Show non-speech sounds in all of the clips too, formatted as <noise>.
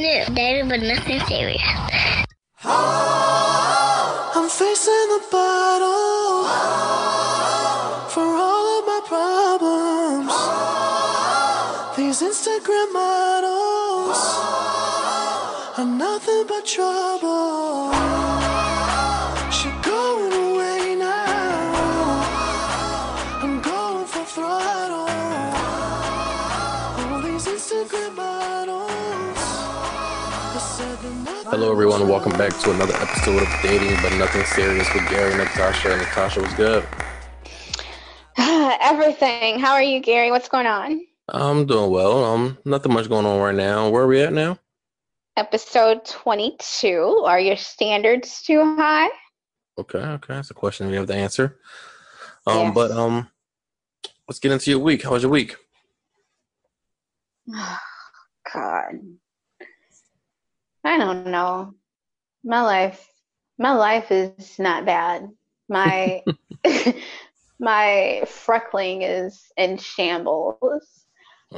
dated but nothing serious. I'm facing the bottle for all of my problems. These Instagram models are nothing but trouble. Hello, everyone. Welcome back to another episode of Dating But Nothing Serious with Gary and Natasha. Natasha was good. <sighs> Everything. How are you, Gary? What's going on? I'm doing well. Um, nothing much going on right now. Where are we at now? Episode 22. Are your standards too high? Okay, okay. That's a question we have to answer. Um, Yes. but um, let's get into your week. How was your week? <sighs> God. I don't know. My life my life is not bad. My <laughs> <laughs> my freckling is in shambles.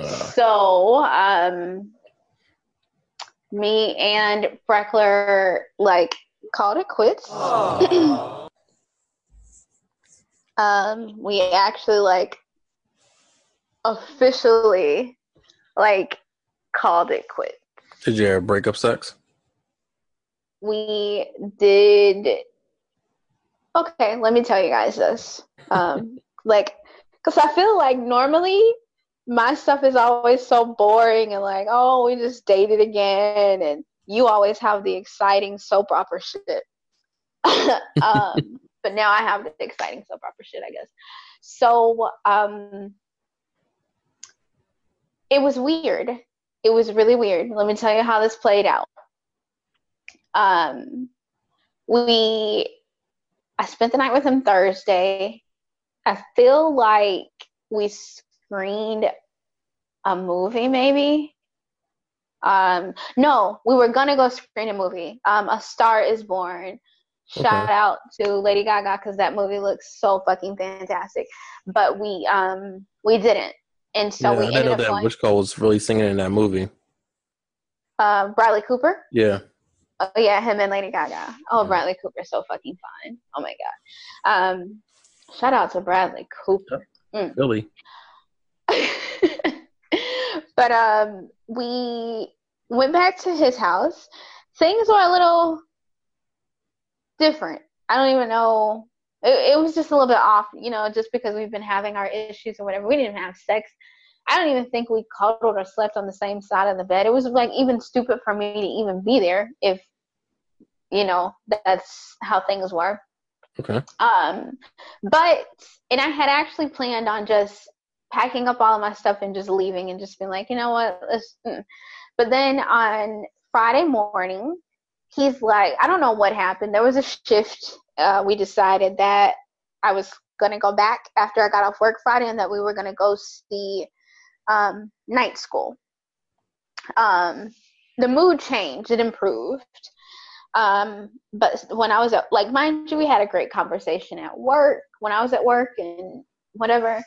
So, um, me and Freckler like called it quits. <clears throat> um, we actually like officially like called it quits. Did you have breakup sex? We did. Okay, let me tell you guys this. Um, <laughs> like, because I feel like normally my stuff is always so boring and like, oh, we just dated again, and you always have the exciting soap opera shit. <laughs> um, but now I have the exciting soap opera shit, I guess. So, um, it was weird. It was really weird. Let me tell you how this played out. Um, we, I spent the night with him Thursday. I feel like we screened a movie, maybe. Um, no, we were gonna go screen a movie. Um, A Star Is Born. Shout Okay. out to Lady Gaga because that movie looks so fucking fantastic. But we um we didn't, and so yeah, we I ended know up that going. Witch Call was really singing in that movie. Uh, Bradley Cooper. Yeah. Oh yeah, him and Lady Gaga. Oh, Yeah. Bradley Cooper so fucking fine. Oh my god. Um, shout out to Bradley Cooper. Really? <laughs> but um, we went back to his house. Things were a little different. I don't even know. It, it was just a little bit off, you know, just because we've been having our issues or whatever. We didn't have sex. I don't even think we cuddled or slept on the same side of the bed. It was like even stupid for me to even be there if, you know, that's how things were. Okay. Um, but and I had actually planned on just packing up all of my stuff and just leaving and just being like, you know what, let's. mm. But then on Friday morning, he's like, I don't know what happened. There was a shift. Uh, we decided that I was gonna go back after I got off work Friday, and that we were gonna go see um, night school. Um, the mood changed. It improved. Um, but when I was at, like, mind you, we had a great conversation at work when I was at work and whatever.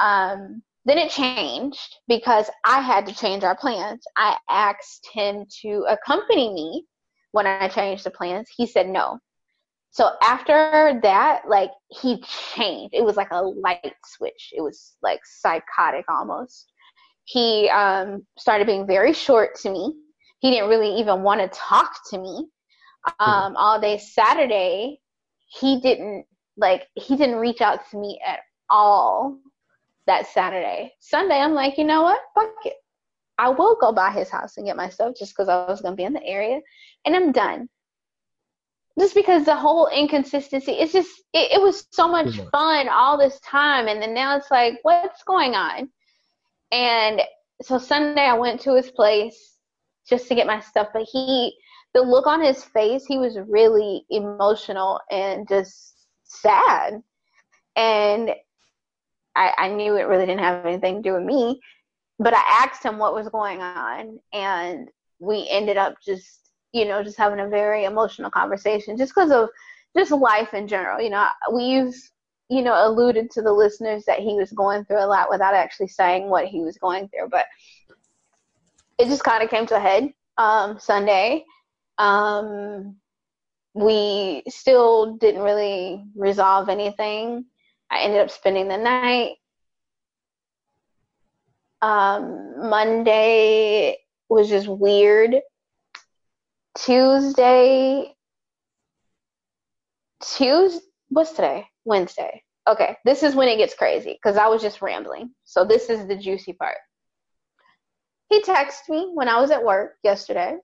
Um, then it changed because I had to change our plans. I asked him to accompany me when I changed the plans. He said no. So after that, like, he changed. It was like a light switch. It was like psychotic almost. He um, started being very short to me. He didn't really even want to talk to me um, all day Saturday, he didn't like he didn't reach out to me at all that Saturday. Sunday, I'm like, you know what? Fuck it. I will go by his house and get my stuff just because I was gonna be in the area, and I'm done. Just because the whole inconsistency, it's just it, it was so much fun all this time, and then now it's like, what's going on? And so Sunday, I went to his place just to get my stuff, but he the look on his face, he was really emotional and just sad. And I, I knew it really didn't have anything to do with me, but I asked him what was going on, and we ended up just, you know, just having a very emotional conversation just because of just life in general. You know, we've, you know, alluded to the listeners that he was going through a lot without actually saying what he was going through, but it just kind of came to a head um, Sunday. Um, we still didn't really resolve anything. I ended up spending the night. Um, Monday was just weird. Tuesday, Tuesday, what's today? Wednesday. Okay, this is when it gets crazy because I was just rambling. So this is the juicy part. He texted me when I was at work yesterday,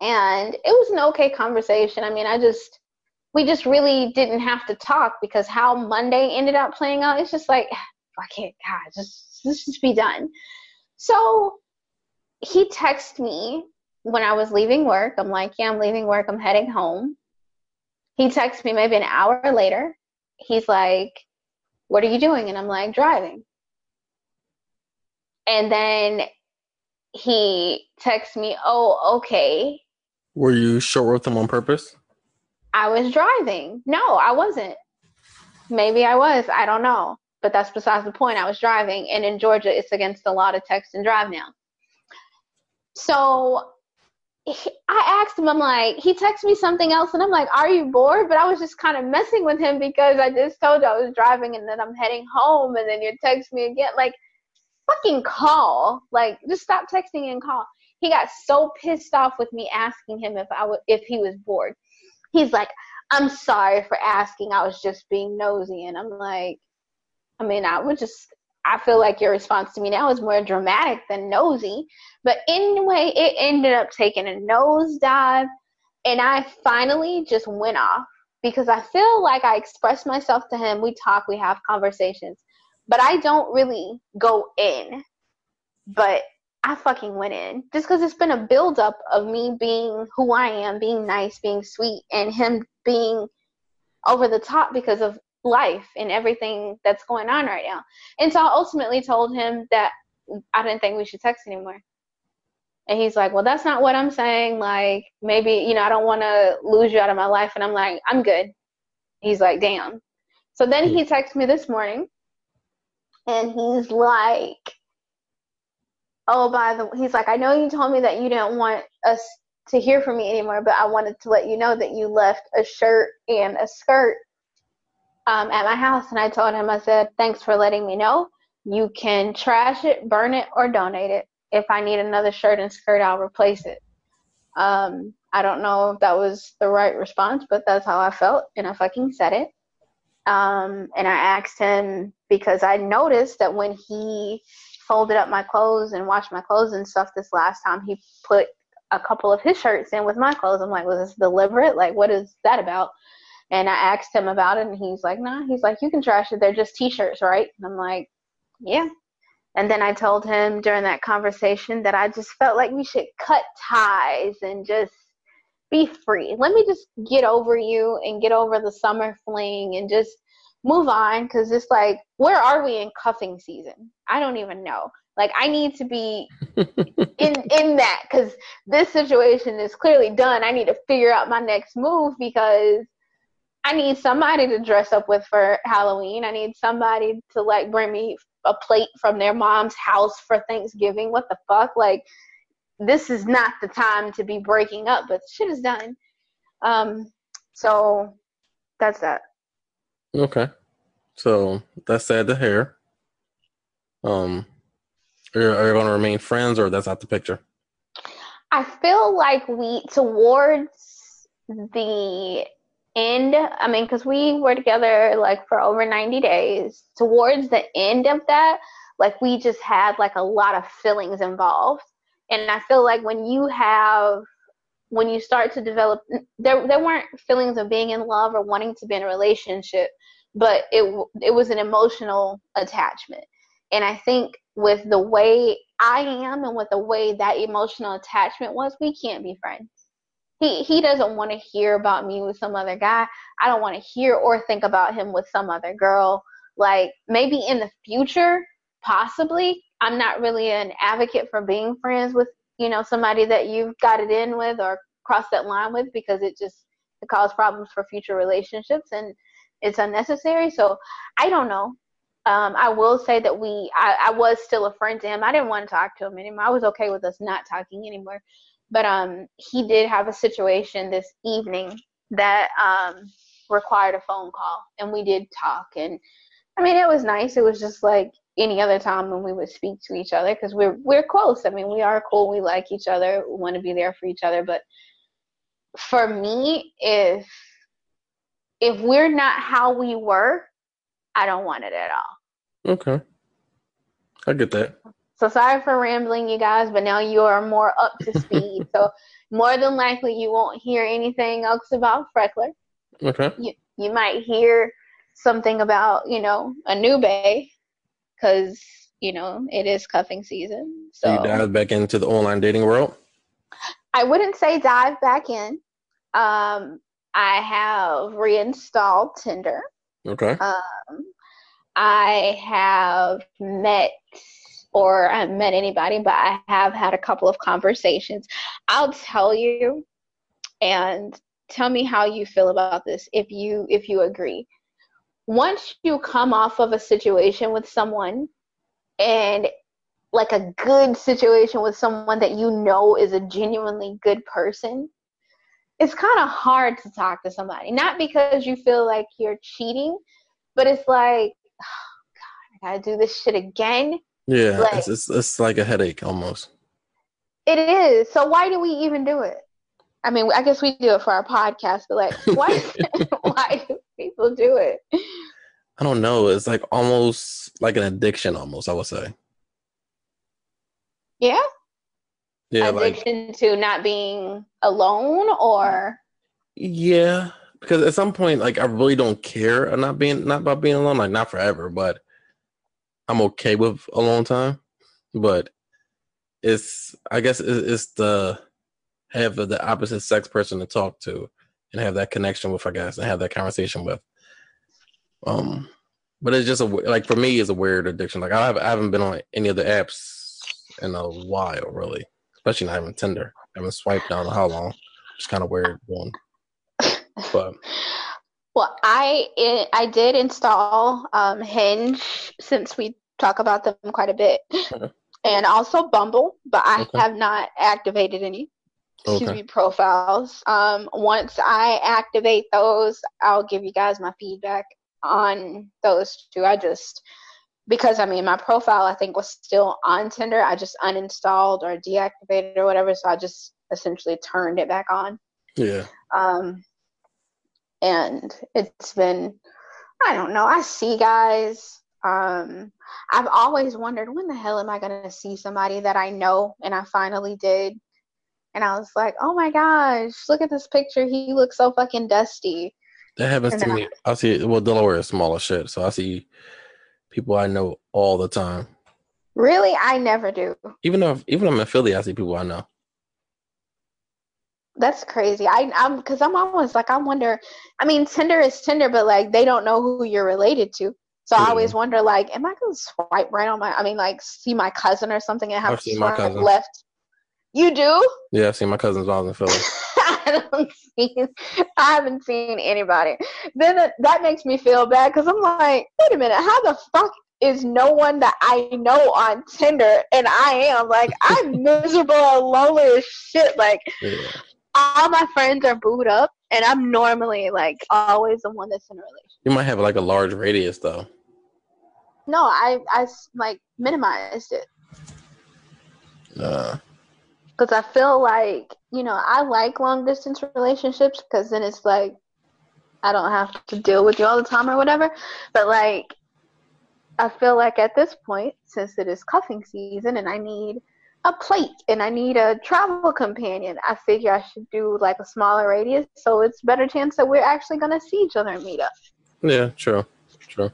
and it was an okay conversation. I mean, I just we just really didn't have to talk because how Monday ended up playing out, it's just like <sighs> I can't, God, just let's just be done. So he texted me when I was leaving work. I'm like, yeah, I'm leaving work. I'm heading home. He texts me maybe an hour later. He's like, what are you doing? And I'm like, driving. And then he texts me, oh, okay. Were you short with him on purpose? I was driving. No, I wasn't. Maybe I was. I don't know. But that's besides the point. I was driving. And in Georgia, it's against the law to text and drive now. So he, I asked him, I'm like, he texted me something else, and I'm like, are you bored? But I was just kind of messing with him because I just told you I was driving and then I'm heading home, and then you text me again. Like, fucking call. Like, just stop texting and call. He got so pissed off with me asking him if I w- if he was bored. He's like, I'm sorry for asking. I was just being nosy. And I'm like, I mean, I would just I feel like your response to me now is more dramatic than nosy. But anyway, it ended up taking a nosedive. And I finally just went off because I feel like I express myself to him. We talk, we have conversations, but I don't really go in. But I fucking went in just because it's been a buildup of me being who I am, being nice, being sweet, and him being over the top because of life and everything that's going on right now. And so I ultimately told him that I didn't think we should text anymore. And he's like, Well, that's not what I'm saying. Like, maybe, you know, I don't want to lose you out of my life. And I'm like, I'm good. He's like, Damn. So then he texted me this morning and he's like, Oh, by the way, he's like, I know you told me that you didn't want us to hear from me anymore, but I wanted to let you know that you left a shirt and a skirt um, at my house, and I told him, I said, thanks for letting me know. You can trash it, burn it, or donate it. If I need another shirt and skirt, I'll replace it. Um, I don't know if that was the right response, but that's how I felt, and I fucking said it. Um, and I asked him because I noticed that when he folded up my clothes and washed my clothes and stuff this last time, he put a couple of his shirts in with my clothes. I'm like, was this deliberate? Like, what is that about? And I asked him about it, and he's like, nah. He's like, you can trash it. They're just t-shirts, right? And I'm like, yeah. And then I told him during that conversation that I just felt like we should cut ties and just be free. Let me just get over you and get over the summer fling and just move on because it's like, where are we in cuffing season? I don't even know. Like I need to be <laughs> in in that because this situation is clearly done. I need to figure out my next move because I need somebody to dress up with for Halloween. I need somebody to like bring me a plate from their mom's house for Thanksgiving. What the fuck? Like, this is not the time to be breaking up, but shit is done. Um, so that's that. Okay. So that's sad to hear. Um, are you, are you going to remain friends, or that's out the picture? I feel like we towards the end, I mean, because we were together like for over 90 days, towards the end of that, like we just had like a lot of feelings involved. And I feel like when you have, when you start to develop, there, there weren't feelings of being in love or wanting to be in a relationship, but it, it was an emotional attachment. And I think with the way I am and with the way that emotional attachment was, we can't be friends he he doesn't want to hear about me with some other guy. I don't want to hear or think about him with some other girl. Like maybe in the future, possibly. I'm not really an advocate for being friends with, you know, somebody that you've got it in with or crossed that line with because it just it causes problems for future relationships and it's unnecessary. So I don't know. Um, I will say that we, I, I was still a friend to him. I didn't want to talk to him anymore. I was okay with us not talking anymore. But um, he did have a situation this evening that um, required a phone call, and we did talk. And I mean, it was nice. It was just like any other time when we would speak to each other because we're we're close. I mean, we are cool. We like each other. We want to be there for each other. But for me, if if we're not how we were, I don't want it at all. Okay. I get that. So sorry for rambling, you guys, but now you are more up to speed. so <laughs> more than likely, you won't hear anything else about Freckler. Okay. You you might hear something about you know a new bay because you know it is cuffing season. So So you dive back into the online dating world. I wouldn't say dive back in. Um, I have reinstalled Tinder. Okay. Um, I have met, or I haven't met anybody, but I have had a couple of conversations. I'll tell you, and tell me how you feel about this. If you if you agree, once you come off of a situation with someone, and like a good situation with someone that you know is a genuinely good person, it's kind of hard to talk to somebody. Not because you feel like you're cheating, but it's like, <sighs> oh God, I gotta do this shit again. Yeah, Like- it's, it's it's like a headache almost. It is. So why do we even do it? I mean, I guess we do it for our podcast, but like, why? <laughs> <laughs> why do people do it? I don't know. It's like almost like an addiction, almost. I would say. Yeah, Yeah, like addiction to not being alone, or yeah, because at some point, like I really don't care not being not about being alone. Like not forever, but I'm okay with a long time. But it's I guess it's, the have the opposite sex person to talk to and have that connection with. I guess and have that conversation with. Um, but it's just a like for me, it's a weird addiction. Like I, have, I haven't been on any of the apps in a while, really, especially not even Tinder. I haven't swiped down how long. It's kind of weird one. But Well, I i did install um, Hinge since we talk about them quite a bit, Okay. and also Bumble, but I Okay. have not activated any. Excuse Okay. me, profiles. Um, once I activate those, I'll give you guys my feedback on those two. I just because I mean my profile I think was still on Tinder. I just uninstalled or deactivated or whatever, so I just essentially turned it back on yeah, um, and it's been i don't know i see guys um, i've always wondered when the hell am i going to see somebody that i know and i finally did and i was like oh my gosh look at this picture he looks so fucking dusty that happens to me. I see. Well, Delaware is smaller shit, so I see people I know all the time. really i never do Even though even I'm in Philly, I see people I know. That's crazy i i'm because i'm always like i wonder i mean tinder is tinder but like they don't know who you're related to so i always mm. wonder like am i gonna swipe right on my i mean like see my cousin or something and have seen my cousin. left you do Yeah, I see my cousins was in Philly. <laughs> I don't see. I haven't seen anybody. Then that, that makes me feel bad because I'm like, wait a minute, how the fuck is no one that I know on Tinder and I am like I'm miserable and lonely as shit. Like Yeah. All my friends are booed up, and I'm normally like always the one that's in a relationship. You might have like a large radius though. No, I I like minimized it Uh, because I feel like you know I like long distance relationships because then it's like I don't have to deal with you all the time or whatever. But like I feel like at this point, since it is cuffing season and I need a plate and I need a travel companion, I figure I should do like a smaller radius so it's better chance that we're actually gonna see each other and meet up. yeah, true, true.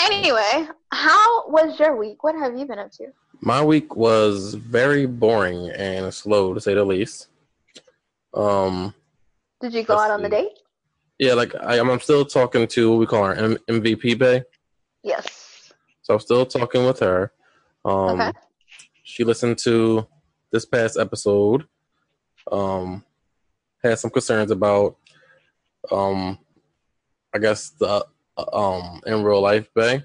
Anyway, how was your week? What have you been up to? My week was very boring and slow to say the least. Um, Did you go out on the date? yeah, like I, I'm still talking to what we call our M- MVP Bay. Yes. So I'm still talking with her. Um, Okay. She listened to this past episode. Um, had some concerns about, um, I guess the um in real life bay.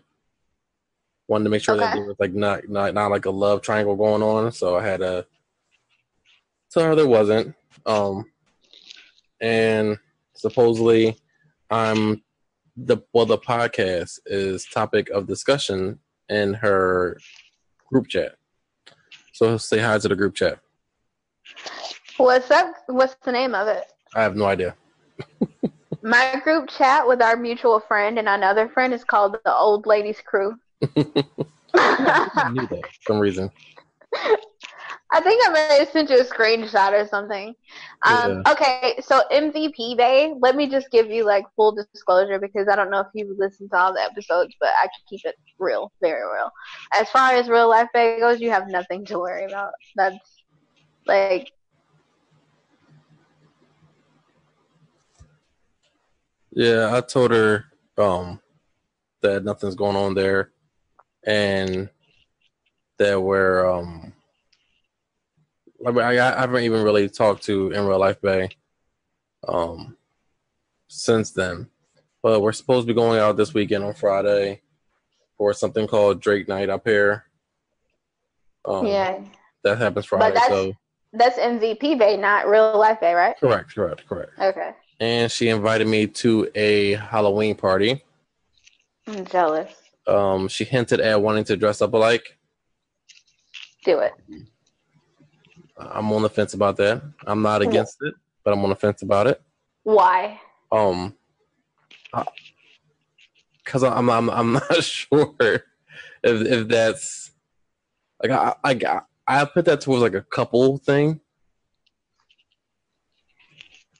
Wanted to make sure that Okay. there was like not not not like a love triangle going on, so I had to tell her there wasn't. Um, and supposedly, I'm the well the podcast is topic of discussion in her group chat. So say hi to the group chat. What's up? What's the name of it? I have no idea. <laughs> My group chat with our mutual friend and another friend is called the Old Ladies Crew. <laughs> I knew that for some reason. <laughs> I think I may have sent you a screenshot or something. Um, Okay, so MVP Bay, let me just give you like full disclosure because I don't know if you've listened to all the episodes, but I can keep it real, very real. As far as real life Bay goes, you have nothing to worry about. That's like, Yeah, I told her um that nothing's going on there and that we're um I, I, I haven't even really talked to in real life Bay um since then. But we're supposed to be going out this weekend on Friday for something called Drake Night up here. Um, yeah, that happens Friday. that's- So that's MVP Bay, not real life Bay, right? correct, correct, correct. Okay, And she invited me to a Halloween party. I'm jealous. Um, she hinted at wanting to dress up alike. Do it. I'm on the fence about that. I'm not against it, but I'm on the fence about it. Why? Um, because I'm, I'm I'm <laughs> not sure if if that's like I I got I put that towards like a couple thing,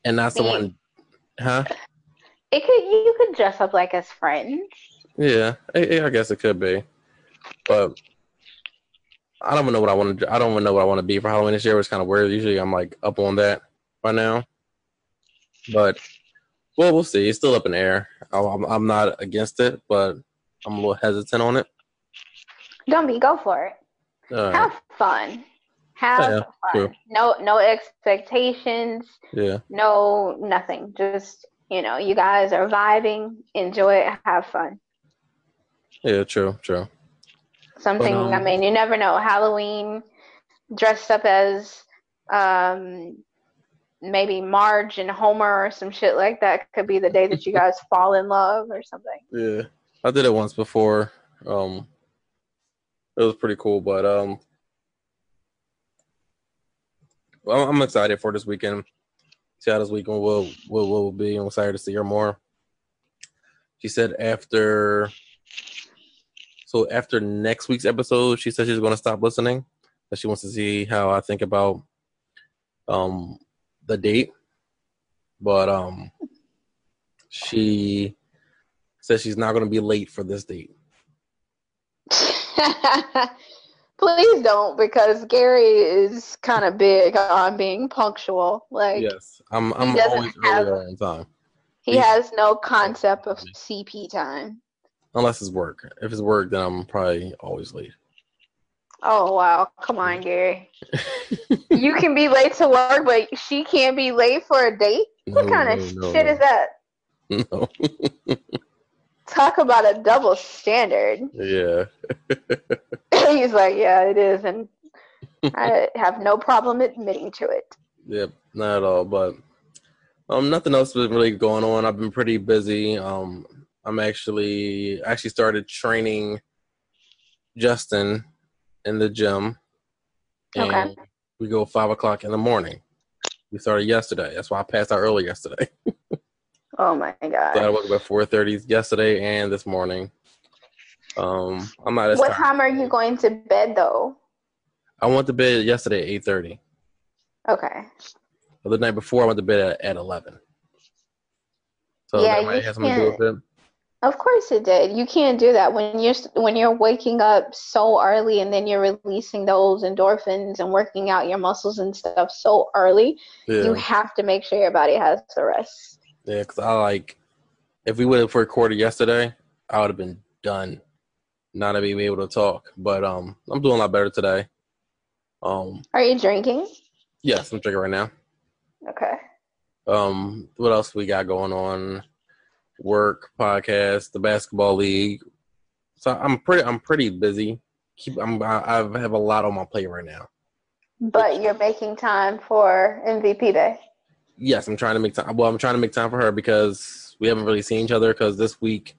and not someone, huh? It could you could dress up like as friends. Yeah, I, I guess it could be, but I don't even know what I want to. I don't even know what I want to be for Halloween this year. It's kind of weird. Usually, I'm like up on that by now, but well, we'll see. It's still up in the air. I'm, I'm not against it, but I'm a little hesitant on it. Don't be go for it. All right. Have fun. Have Yeah, fun. true. No no expectations. Yeah, No nothing. Just you know, you guys are vibing. Enjoy it. Have fun. yeah, true, true. Something. But, um, I mean, you never know. Halloween, dressed up as um maybe Marge and Homer or some shit like that could be the day that you <laughs> guys fall in love or something. Yeah, I did it once before. Um, it was pretty cool, but um, well, I'm excited for this weekend. See how this weekend will will will be. I'm excited to see her more. She said after, so after next week's episode, she says she's going to stop listening. That she wants to see how I think about um the date, but um, she says she's not going to be late for this date. <laughs> Please don't, because Gary is kind of big on being punctual. Like Yes, I'm. I'm always have- earlier on time, he has no concept of CP time. Unless it's work. If it's work, then I'm probably always late. Oh wow, come on, Gary. <laughs> you can be late to work, but she can't be late for a date. What No, kind of no, shit no. is that? No. <laughs> Talk about a double standard. yeah. <laughs> He's like, yeah, it is, and I have no problem admitting to it. Yep. Not at all. But um, nothing else has been really going on. I've been pretty busy. Um, I'm actually actually started training Justin in the gym. Okay. And we go five o'clock in the morning. We started yesterday. That's why I passed out early yesterday. <laughs> Oh my So I woke up at four thirty yesterday and this morning. Um, I'm not as What time are you going to bed though? I went to bed yesterday at eight thirty. Okay. The night before I went to bed at, at eleven. So Yeah, that might have something to do with it. Of course it did. You can't do that when you're when you're waking up so early and then you're releasing those endorphins and working out your muscles and stuff so early. Yeah, You have to make sure your body has the rest. yeah. Because I like, if we would have recorded yesterday, I would have been done, not even able to talk. But um, I'm doing a lot better today. Um, Are you drinking? yes, I'm drinking right now. Okay. Um, what else we got going on? Work, podcast, the basketball league. So I'm pretty I'm pretty busy. Keep I'm I I have a lot on my plate right now. But you're making time for MVP Day. Yes, I'm trying to make time. Well, I'm trying to make time for her because we haven't really seen each other. Because this week,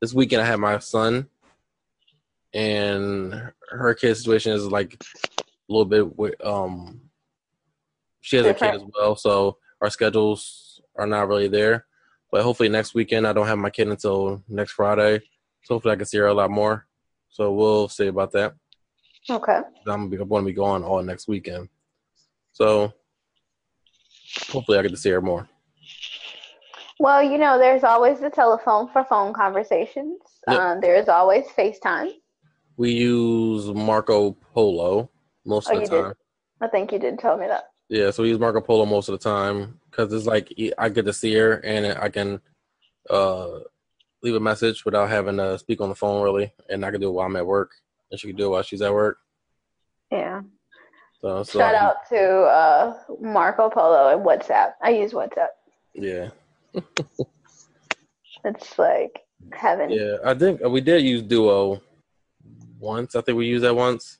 this weekend I have my son, and her kid situation is like a little bit. Um, she has a kid as well, so our schedules are not really there. But hopefully next weekend I don't have my kid until next Friday, so hopefully I can see her a lot more. So we'll see about that. Okay. I'm going to be gone all next weekend, so hopefully I get to see her more. Well, you know, there's always the telephone for phone conversations. Yep. Um, there's always FaceTime. We use Marco Polo most Oh, of the did? time. I think you did tell me that. Yeah, so we use Marco Polo most of the time because it's like I get to see her and I can uh, leave a message without having to speak on the phone really, and I can do it while I'm at work, and she can do it while she's at work. Yeah. So, so Shout out to uh, Marco Polo and WhatsApp. I use WhatsApp. Yeah, <laughs> It's like heaven. yeah. I think we did use Duo once. I think we used that once.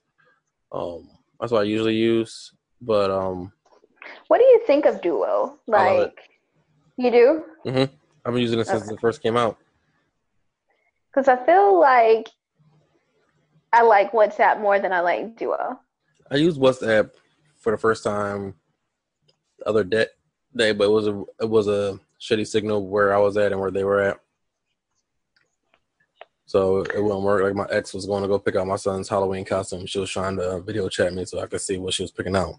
Um, that's what I usually use, but um, What do you think of Duo? I love it. Like, you do? Mhm. I've been using it since Okay. it first came out. Because I feel like I like WhatsApp more than I like Duo. I used WhatsApp for the first time the other day, day, but it was a it was a shitty signal where I was at and where they were at. So it wouldn't work. Like my ex was going to go pick out my son's Halloween costume. She was trying to video chat me so I could see what she was picking out.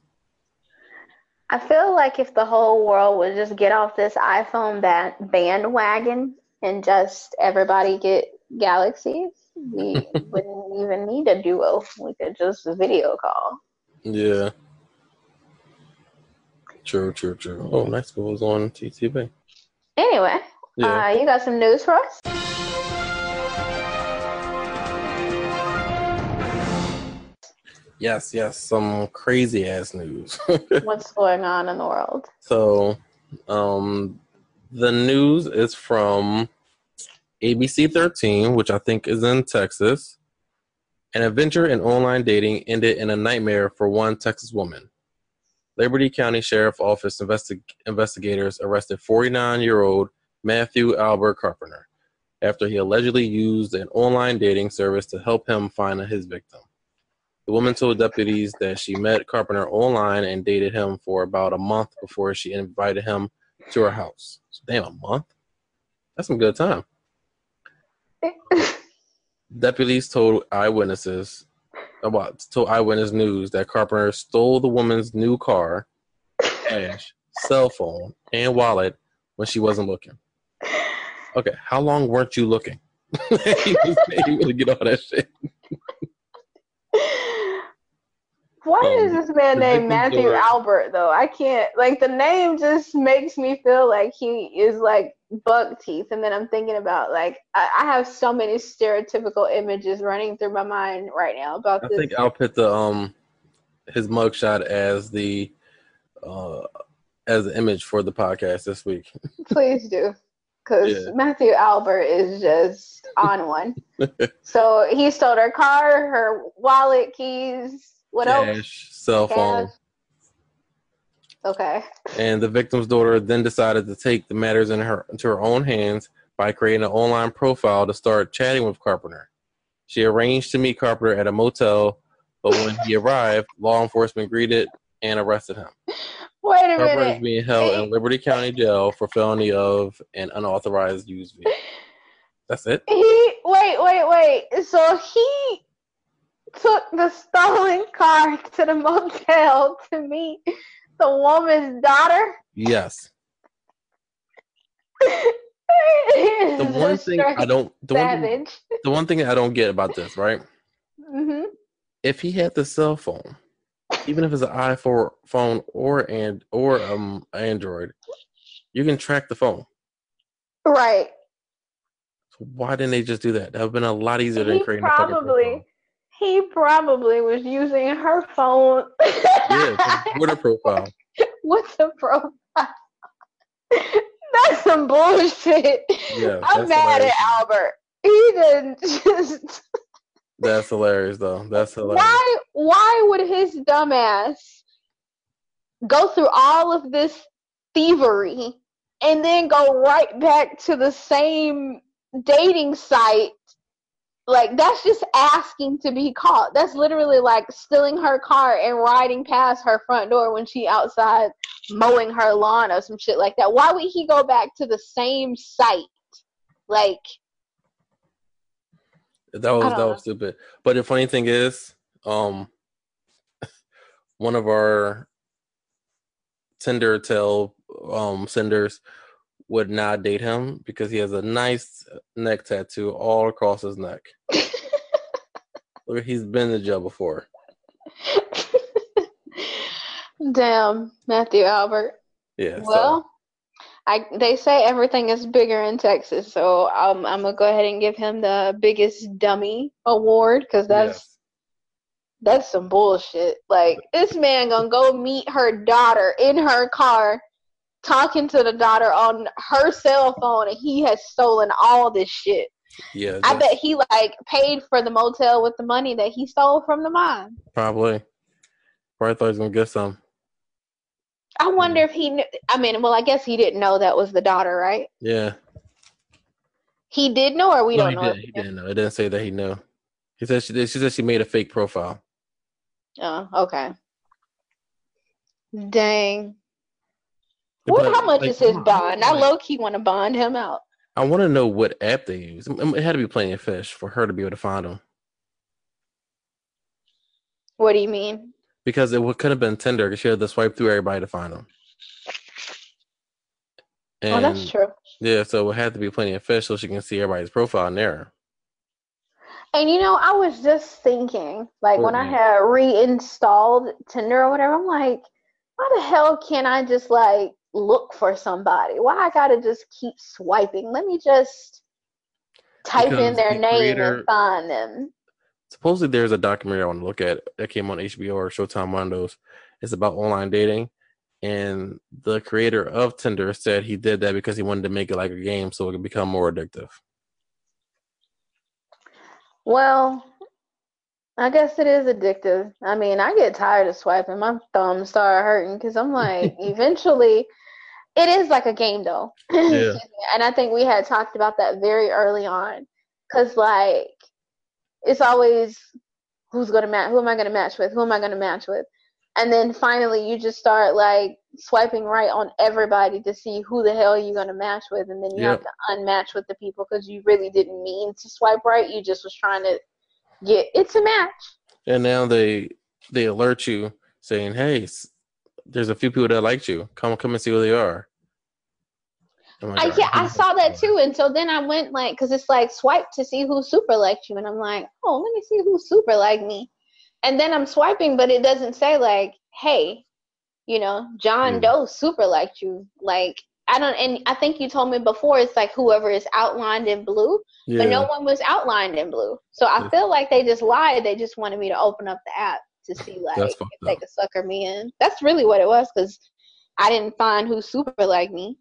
I feel like if the whole world would just get off this iPhone ba- bandwagon and just everybody get Galaxies, we <laughs> wouldn't even need a Duo. We could just video call. Yeah. True, true, true. Oh, next one was on TTV. Anyway, Yeah. uh, you got some news for us? Yes, yes. Some crazy ass news. <laughs> What's going on in the world? So, um, the news is from ABC 13, which I think is in Texas. An adventure in online dating ended in a nightmare for one Texas woman. Liberty County Sheriff Office investi- investigators arrested 49 year old Matthew Albert Carpenter after he allegedly used an online dating service to help him find his victim. The woman told deputies that she met Carpenter online and dated him for about a month before she invited him to her house. So, damn, a month? That's some good time. <laughs> Deputies told eyewitnesses uh, about told eyewitness news that Carpenter stole the woman's new car, cash, cell phone, and wallet when she wasn't looking. Okay, how long weren't you looking? <laughs> he was able to get all that shit. <laughs> Why Um, is this man named Matthew Albert though? I can't like the name just makes me feel like he is like buck teeth, and then I'm thinking about like I, I have so many stereotypical images running through my mind right now about this I this. think I'll put the um his mugshot as the uh as the image for the podcast this week. <laughs> Please do, because Yeah. Matthew Albert is just on one. <laughs> so he stole her car, her wallet, keys. What else? Cash, cell phone. Cash. Okay. And the victim's daughter then decided to take the matters in her into her own hands by creating an online profile to start chatting with Carpenter. She arranged to meet Carpenter at a motel, but when he arrived, law enforcement greeted and arrested him. Wait a Carpenter is being held in Liberty County Jail for felony of an unauthorized use vehicle. <laughs> That's it. He wait, wait, wait. So he took the stolen car <laughs> to the motel to meet the woman's daughter. Yes. <laughs> the one thing I don't the one, thing- the one thing I don't get about this, right? hmm if he had the cell phone, even if it's an iPhone phone or and or um Android, you can track the phone. Right. So why didn't they just do that? That would have been a lot easier than He creating a fucking probably. He probably was using her phone. Yeah, <laughs> the Twitter profile. What's a profile? That's some bullshit. Yeah, I'm mad hilarious. at Albert. He didn't just That's hilarious though. That's hilarious. why why would his dumbass go through all of this thievery and then go right back to the same dating site like that's just asking to be caught that's literally like stealing her car and riding past her front door when she outside mowing her lawn or some shit like that why would he go back to the same site like That was that was know. stupid. But the funny thing is, um, one of our Tinder tell um senders would not date him because he has a nice uh, neck tattoo all across his neck. <laughs> Look, he's been to jail before. damn matthew albert Yeah. so- Well, I they say everything is bigger in Texas, so I'm I'm gonna go ahead and give him the biggest dummy award because that's yes. that's some bullshit. Like this man gonna go meet her daughter in her car, talking to the daughter on her cell phone, and he has stolen all this shit. yeah. I bet he like paid for the motel with the money that he stole from the mom. probably. Probably thought he was gonna get some. I wonder if he knew. I mean, well, I guess he didn't know that was the daughter, right? Yeah. He did know, or we no, don't he know. didn't. He didn't know. It didn't say that he knew. He said she did. She said she made a fake profile. Oh, okay. Dang. How much like, is his bond? I low key want to bond him out. I want to know what app they use. It had to be Plenty of Fish for her to be able to find him. What do you mean? because it could have been Tinder because she had to swipe through everybody to find him. And oh, that's true. yeah, so it had to be Plenty of Fish so she can see everybody's profile in there. And you know, I was just thinking, like when I Mhm. had reinstalled Tinder or whatever, I'm like, why the hell can't I just like look for somebody? Why I gotta just keep swiping? Let me just type in their the name creator- and find them. Supposedly, there's a documentary I want to look at that came on HBO or Showtime, one of those. It's about online dating, and the creator of Tinder said he did that because he wanted to make it like a game so it could become more addictive. Well, I guess it is addictive. I mean, I get tired of swiping. My thumbs start hurting because I'm like, <laughs> eventually, it is like a game though. <laughs> Yeah. and I think we had talked about that very early on because, like, it's always who's going to match, who am I going to match with, who am I going to match with? And then finally, you just start like swiping right on everybody to see who the hell you're going to match with. And then you have to unmatch with the people because you really didn't mean to swipe right. You just was trying to get it's a match. And now they they alert you saying, "Hey, there's a few people that liked you. Come come and see who they are." I'm I, yeah, I saw that too, and so then I went like, cause it's like swipe to see who super liked you, and I'm like, oh, let me see who super liked me, and then I'm swiping, but it doesn't say like, hey, you know, John Mm. Doe super liked you, like I don't, and I think you told me before it's like whoever is outlined in blue, Yeah, but no one was outlined in blue, so I Yeah. feel like they just lied. They just wanted me to open up the app to see like if they could sucker me in. That's really what it was, cause I didn't find who super like me.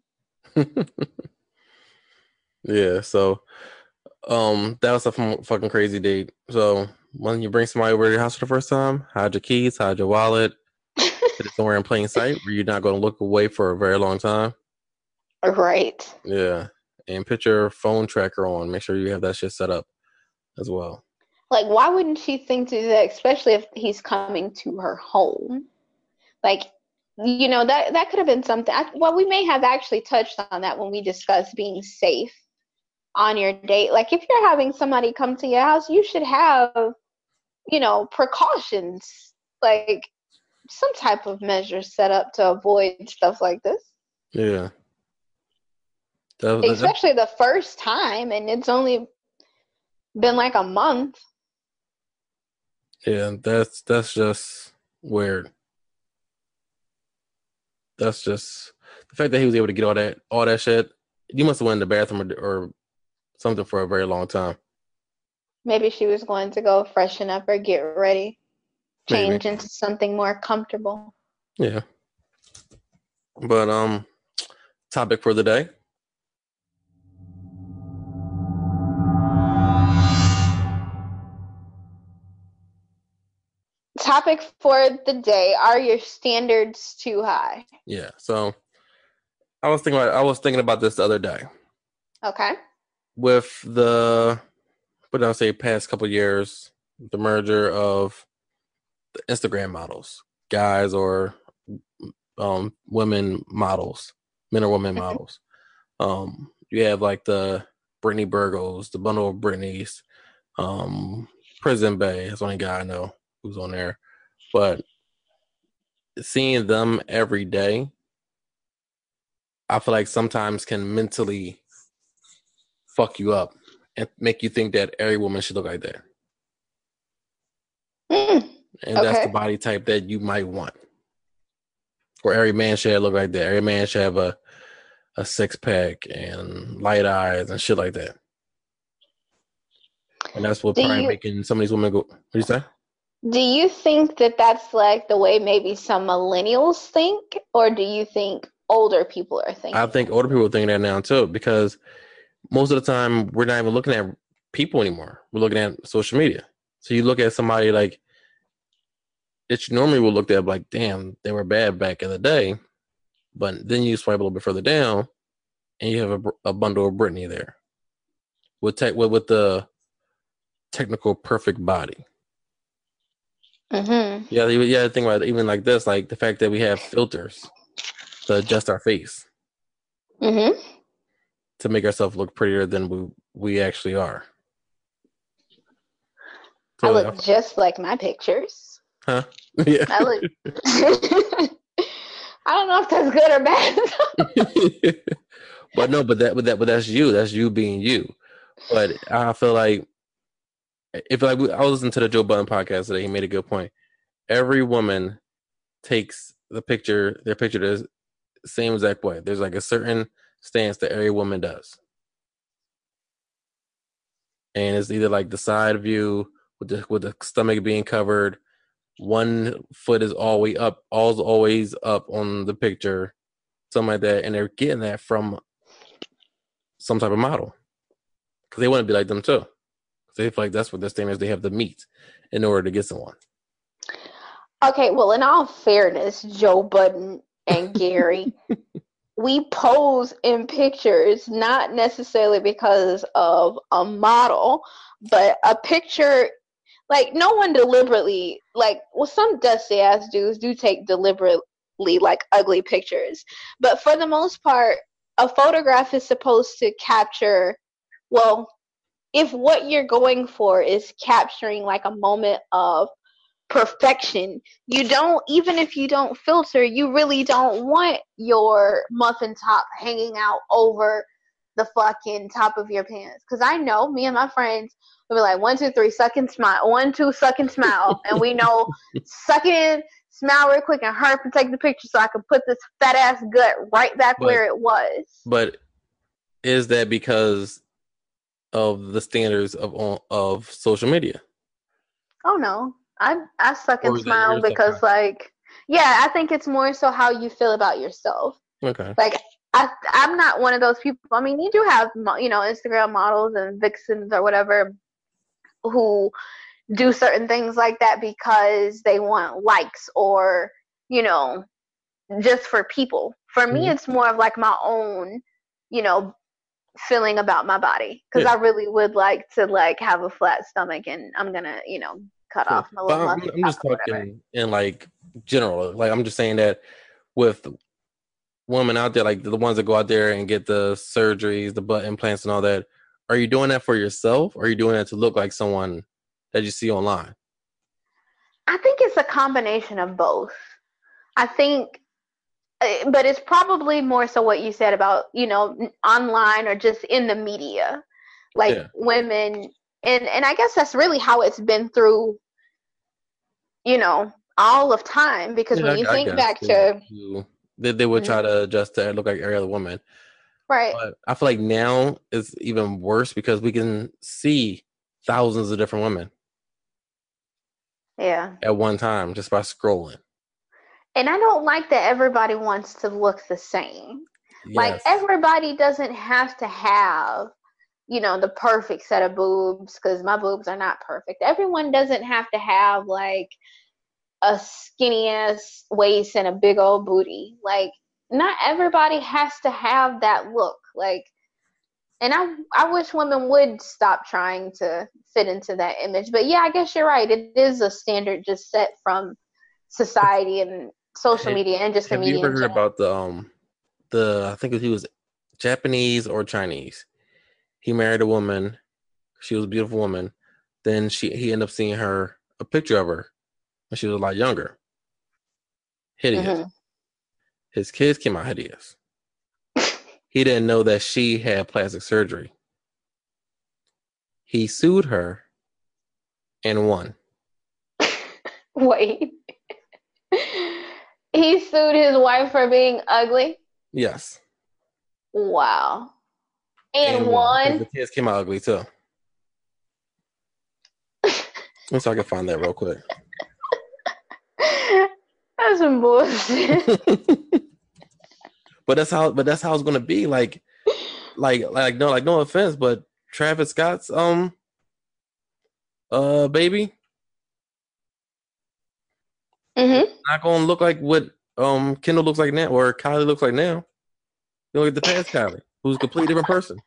<laughs> yeah. So, um, that was a f- fucking crazy date. So when you bring somebody over to your house for the first time, hide your keys, hide your wallet, <laughs> somewhere in plain sight where you're not going to look away for a very long time. Right. Yeah, and put your phone tracker on. Make sure you have that shit set up as well. Like, why wouldn't she think to do that, especially if he's coming to her home? Like, you know, that that could have been something. I, well, we may have actually touched on that when we discussed being safe on your date. Like, if you're having somebody come to your house, you should have, you know, precautions, like some type of measures set up to avoid stuff like this. Yeah. That, that- Especially the first time, and it's only been like a month. Yeah, that's that's just weird. That's just the fact that he was able to get all that all that shit. You must have went in the bathroom or, or something for a very long time. Maybe she was going to go freshen up or get ready, Maybe. change into something more comfortable. Yeah. But um, topic for the day: topic for the day: Are your standards too high? Yeah. So I was thinking about I was thinking about this the other day Okay. with the what did I say past couple years the merger of the Instagram models, guys or um women models, men or women models. Um you have like the Brittany Burgos, the bundle of Britneys, um Prison Bay, that's the only guy I know who's on there. But seeing them every day, I feel like sometimes can mentally fuck you up and make you think that every woman should look like that. Mm, And that's the body type that you might want. Or every man should look like that. Every man should have a a six pack and light eyes and shit like that. And that's what Do probably you- making some of these women go. What do you say? Do you think that that's like the way maybe some millennials think, or do you think older people are thinking? I think older people think that now too because most of the time we're not even looking at people anymore. We're looking at social media. So you look at somebody like that you normally would look at like, damn, they were bad back in the day, but then you swipe a little bit further down, and you have a, a bundle of Britney there with tech with, with the technical perfect body. Hmm Yeah, yeah. Think about it, even like this, like the fact that we have filters to adjust our face. hmm to make ourselves look prettier than we we actually are. I So, look just like my pictures. huh? <laughs> Yeah. I look. <laughs> <laughs> I don't know if that's good or bad. but no, but that but that but that's you. That's you being you. But I feel like if like I was listening to the Joe Budden podcast today, he made a good point. Every woman takes the picture, their picture the same exact way. There's like a certain stance that every woman does. And it's either like the side view with the with the stomach being covered, one foot is always up, all's always up on the picture, something like that, and they're getting that from some type of model because they want to be like them too. They feel like that's what their is, they have to meet in order to get someone. Okay, well, in all fairness, Joe Budden and <laughs> Gary, we pose in pictures not necessarily because of a model, but a picture. Like no one deliberately, like well, some dusty ass dudes do take deliberately like ugly pictures, but for the most part, a photograph is supposed to capture. Well, if what you're going for is capturing like a moment of perfection you don't even if you don't filter you really don't want your muffin top hanging out over the fucking top of your pants. Because i know me and my friends will be like one two three suck and smile one two suck and smile. And we know <laughs> suck it in smile real quick and hurry up and take the picture so i can put this fat ass gut right back But- where it was. But is that because of the standards of on- of social media? oh no i i suck and smile because like yeah i think it's more so how you feel about yourself Okay. like I, I'm not one of those people. I mean, you do have you know Instagram models and vixens or whatever who do certain things like that because they want likes or you know just for people. For me, Mhm. it's more of like my own you know feeling about my body because Yeah. I really would like to like have a flat stomach and I'm gonna you know cut Cool. off my little I'm, I'm just top or whatever. talking in like general. Like I'm just saying that with women out there, like the ones that go out there and get the surgeries, the butt implants, and all that. Are you doing that for yourself, or are you doing that to look like someone that you see online? I think it's a combination of both. I think, Uh, but it's probably more so what you said about, you know, online or just in the media. Like Yeah. women, and, and I guess that's really how it's been through, you know, all of time. Because Yeah, when you I think guess back to, they, they would try mm-hmm. to adjust to look like every other woman. right, But I feel like now it's even worse because we can see thousands of different women yeah. at one time just by scrolling. And I don't like that everybody wants to look the same. Like everybody doesn't have to have, you know, the perfect set of boobs because my boobs are not perfect. Everyone doesn't have to have like, a skinny ass waist and a big old booty. Like not everybody has to have that look. Like and I I wish women would stop trying to fit into that image. But yeah, I guess you're right. It is a standard just set from society and social media and just the media. Have you ever heard about the um the I think he was Japanese or Chinese? He married a woman. She was a beautiful woman. Then she he ended up seeing her a picture of her when she was a lot younger. Hideous. Mhm. His kids came out hideous. <laughs> he didn't know that she had plastic surgery. He sued her and won. <laughs> Wait. He sued his wife for being ugly. Yes. Wow. And won. The kids came out ugly too. Let's see if I can find that real quick. <laughs> That's some bullshit. <laughs> but that's how but that's how it's gonna be. Like like like no like no offense, but Travis Scott's um uh baby hmm not gonna look like what um Kendall looks like now or Kylie looks like now. You look at the past Kylie, who's a completely different person.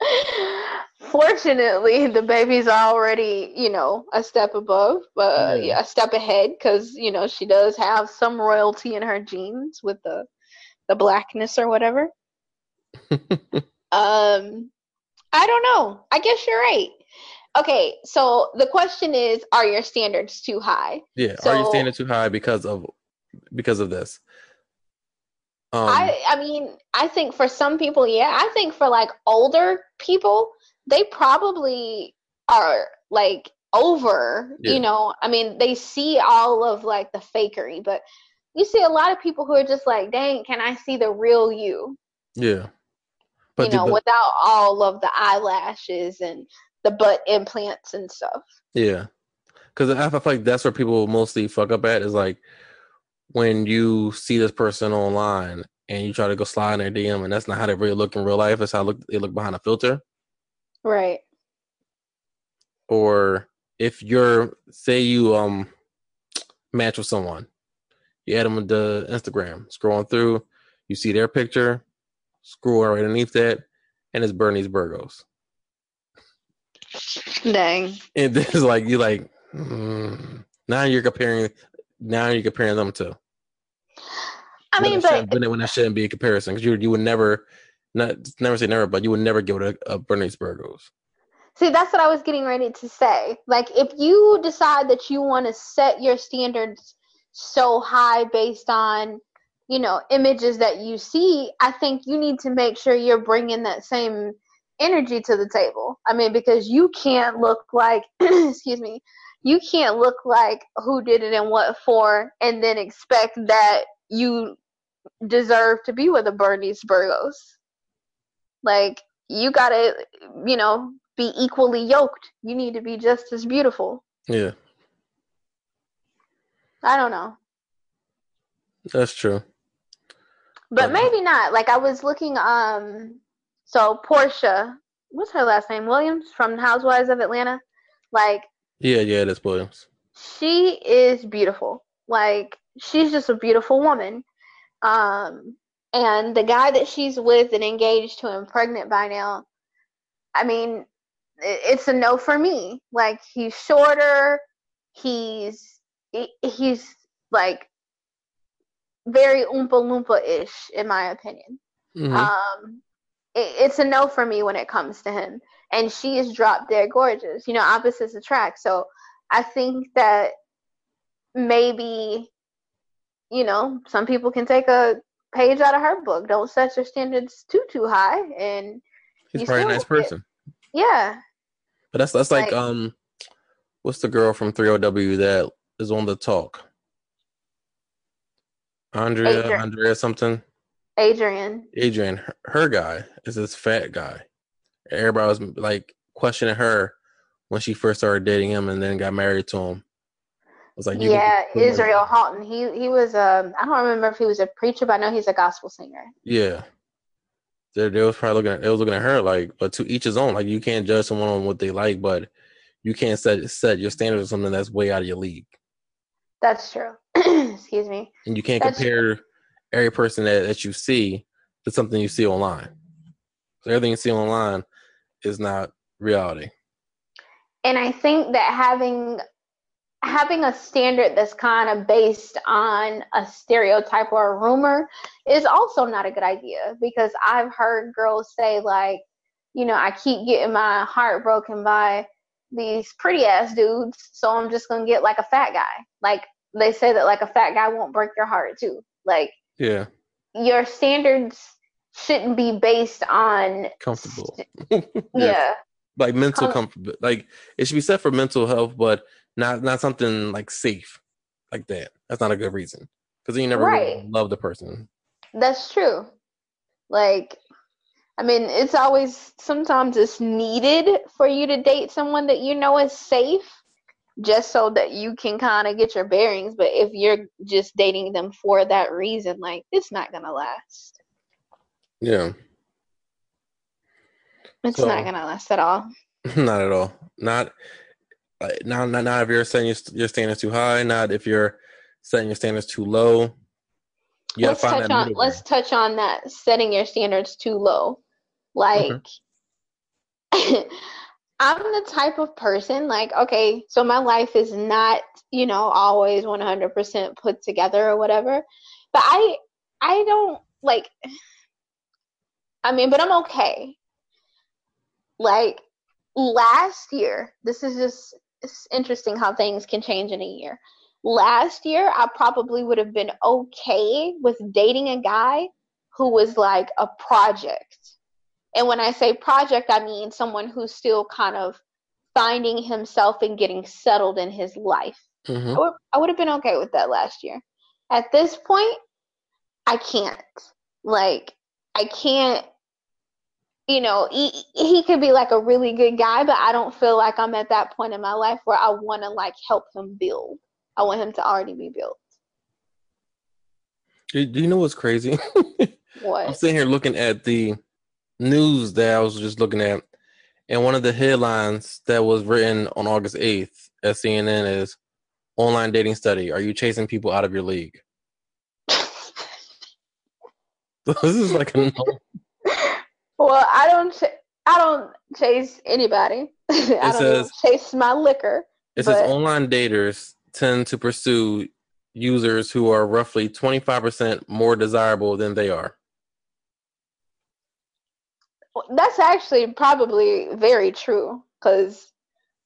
<laughs> Fortunately, the baby's already, you know, a step above, uh, Yeah. yeah, a step ahead, because you know she does have some royalty in her genes with the the blackness or whatever. <laughs> Um, I don't know. I guess you're right. Okay, so the question is, are your standards too high? Yeah. Are you So- standing too high because of because of this? Um I I mean, I think for some people, yeah. I think for like older people, they probably are like over, Yeah. you know. I mean, they see all of like the fakery, but you see a lot of people who are just like, "Dang, can I see the real you?" yeah. But you the- know, but- without all of the eyelashes and the butt implants and stuff. Yeah, because I feel like that's where people mostly fuck up at is like when you see this person online and you try to go slide in their DM, and that's not how they really look in real life. It's how look, they look behind a filter. Right. Or if you're, say, you um match with someone, you add them to Instagram, scrolling through, you see their picture, scroll right underneath that, and it's Bernice Burgos. Dang. And this is like you like mm, now you're comparing now you're comparing them to. I mean, but when it, when that shouldn't be a comparison because you you would never not never say never, but you would never give it a, a Bernice Burgos. See, that's what I was getting ready to say. Like, if you decide that you want to set your standards so high based on, you know, images that you see, I think you need to make sure you're bringing that same energy to the table. I mean, because you can't look like, <clears throat> excuse me, you can't look like who did it and what for, and then expect that you deserve to be with a Bernice Burgos. Like, you gotta, you know, be equally yoked. You need to be just as beautiful. Yeah, I don't know. that's true. But maybe not. Like I was looking um so Porsha, what's her last name? Williams from Housewives of Atlanta. Like Yeah, yeah, that's Williams. she is beautiful. Like she's just a beautiful woman. Um and the guy that she's with and engaged to and pregnant by now, I mean, it's a no for me. Like he's shorter, he's he's like very oompa loompa ish in my opinion. Mhm. Um, it's a no for me when it comes to him. And she is drop dead gorgeous. You know, opposites attract. So I think that maybe, you know, some people can take a page out of her book. Don't set your standards too too high. And He's probably a nice look it. person. yeah, But that's that's like, Like- um, what's the girl from 3LW that is on the talk? Andrea, Adrian. Andrea something. Adrian. Adrian, her, her guy is this fat guy. Everybody was like questioning her when she first started dating him and then got married to him. I was like, you yeah, Israel Houghton. He he was um I don't remember if he was a preacher, but I know he's a gospel singer. Yeah. They, they was probably looking at they was looking at her like, but to each his own. Like you can't judge someone on what they like, but you can't set set your standards on something that's way out of your league. That's true. <clears throat> Excuse me. and you can't That's compare every person that, that you see to something you see online. So everything you see online is not reality. and I think that having having a standard that's kind of based on a stereotype or a rumor is also not a good idea because I've heard girls say like, you know, I keep getting my heart broken by these pretty ass dudes, so I'm just gonna get like a fat guy. Like they say that like a fat guy won't break your heart too. Like Yeah, your standards shouldn't be based on comfortable. <laughs> yeah. like mental Com- comfort. Like it should be set for mental health, but not not something like safe like that. That's not a good reason because then you never really love the person. That's true. Like, I mean, it's always sometimes it's needed for you to date someone that you know is safe just so that you can kind of get your bearings. But if you're just dating them for that reason, like, it's not to last. Yeah, It's So- not to last at all. <laughs> not at all. Not not not not if you're setting your, your standards too high. Not if you're setting your standards too low. You let's touch on middle let's touch on that setting your standards too low like mm-hmm. <laughs> i'm the type of person like okay so my life is not you know always 100% put together or whatever but i i don't like i mean but i'm okay like last year this is just it's interesting how things can change in a year last year I probably would have been okay with dating a guy who was like a project. And when I say project, I mean someone who's still kind of finding himself and getting settled in his life. Mhm. I would, I would have been okay with that last year. At this point, I can't. Like, I can't. You know, he, he could be like a really good guy, but I don't feel like I'm at that point in my life where I want to like help him build. I want him to already be built. Do, you know what's crazy? <laughs> what? I'm sitting here looking at the news that I was just looking at, and one of the headlines that was written on August 8th at CNN is online dating study. Are you chasing people out of your league? <laughs> this is like a well, I don't. Ch- I don't chase anybody. <laughs> I don't says- chase my liquor. It says online daters tend to pursue users who are roughly 25% more desirable than they are. That's actually probably very true because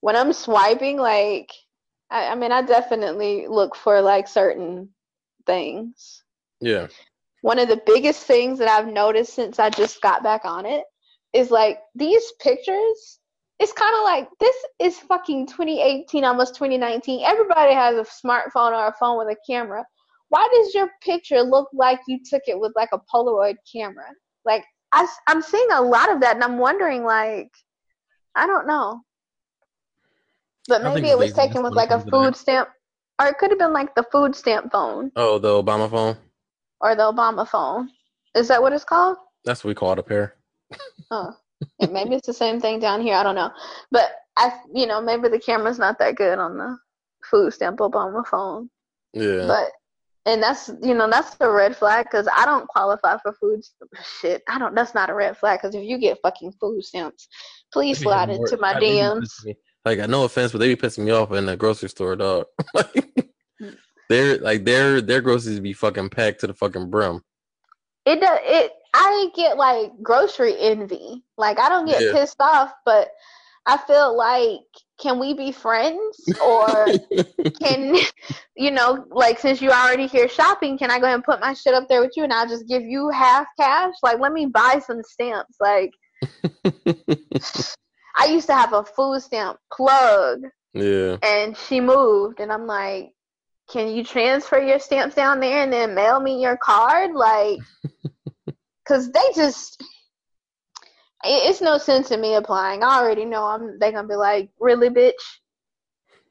when I'm swiping, like, I, I mean, I definitely look for like certain things. Yeah. One of the biggest things that I've noticed since I just got back on it is like these pictures. It's kind of like this is fucking 2018, almost 2019. Everybody has a smartphone or a phone with a camera. Why does your picture look like you took it with like a Polaroid camera? Like I, am seeing a lot of that, and I'm wondering, like, I don't know, but maybe it was taken with like a comes to that. food stamp, or it could have been like the food stamp phone Oh, the Obama phone? or the Obama phone. Is that what it's called? That's what we call it up here. Oh, yeah, maybe it's the same thing down here. I don't know, but I, you know, maybe the camera's not that good on the food stamp Obama phone. Yeah. But and that's you know that's a red flag because I don't qualify for food shit. I don't. That's not a red flag because if you get fucking food stamps, please slide more- into my be DMs. Like, no offense, but they be pissing me off in the grocery store, dog. <laughs> like, they're like their their groceries be fucking packed to the fucking brim. It does. It. I get like grocery envy. Like I don't get Yeah. pissed off, but I feel like can we be friends? Or <laughs> can you know like since you're already here shopping can i go ahead and put my shit up there with you and i'll just give you half cash? Like let me buy some stamps. Like <laughs> i used to have a food stamp plug yeah. and she moved and i'm like can you transfer your stamps down there and then mail me your card? Like <laughs> because they just it's no sense in me applying i already know i'm they gonna be like really bitch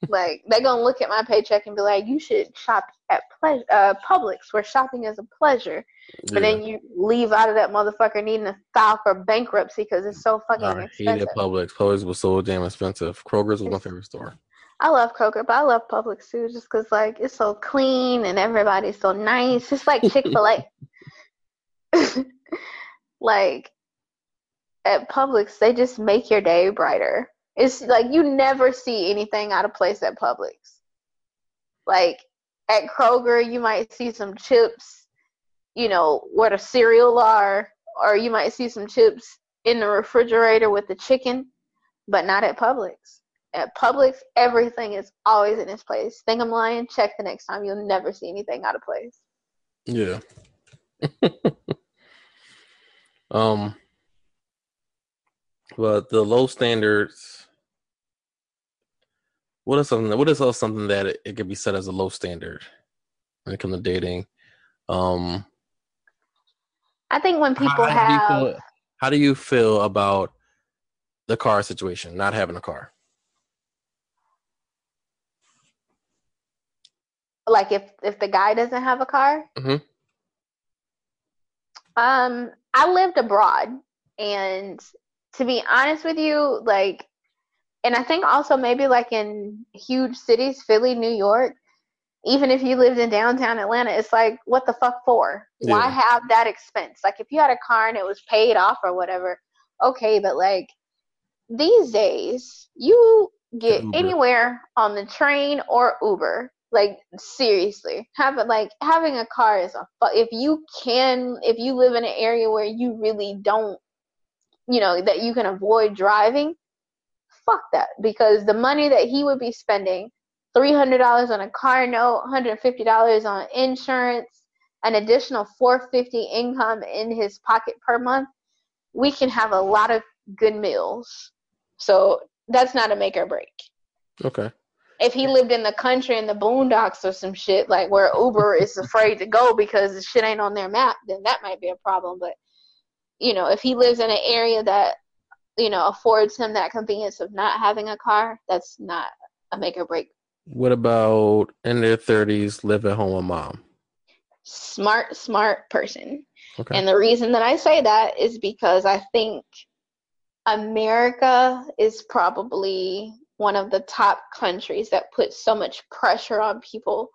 like they gonna look at my paycheck and be like you should shop at pleasure uh publix where shopping is a pleasure but yeah. then you leave out of that motherfucker needing to file for bankruptcy because it's so fucking I expensive Publix. Publix was so damn expensive. Kroger's was my favorite store. I love Kroger, but I love Publix too, just because like it's so clean and everybody's so nice. It's like Chick Fil A. <laughs> like at Publix, they just make your day brighter. It's like you never see anything out of place at Publix. Like at Kroger, you might see some chips, you know, where the cereal are, or you might see some chips in the refrigerator with the chicken, but not at Publix. At Publix, everything is always in its place. Think I'm lying? Check the next time. You'll never see anything out of place. Yeah. <laughs> um. But the low standards. What is something? What is else something that it, it could be set as a low standard when it comes to dating? Um. I think when people how, have. do you feel, how do you feel about the car situation? Not having a car. like if if the guy doesn't have a car Mhm. um i lived abroad and to be honest with you like and i think also maybe like in huge cities philly new york even if you lived in downtown atlanta it's like what the fuck for? Why have that expense? Like if you had a car and it was paid off or whatever okay but like these days you get anywhere on the train or uber like seriously. Having like having a car is a fu- if you can if you live in an area where you really don't you know that you can avoid driving fuck that. Because the money that he would be spending $300 on a car note $150 on insurance an additional 450 income in his pocket per month we can have a lot of good meals. So that's not a make or break. Okay. if he lived in the country in the boondocks or some shit like where uber is afraid to go because the shit ain't on their map then that might be a problem but you know if he lives in an area that you know affords him that convenience of not having a car that's not a make or break What about in their thirties, live at home with mom? smart smart person Okay. And the reason that I say that is because I think America is probably one of the top countries that puts so much pressure on people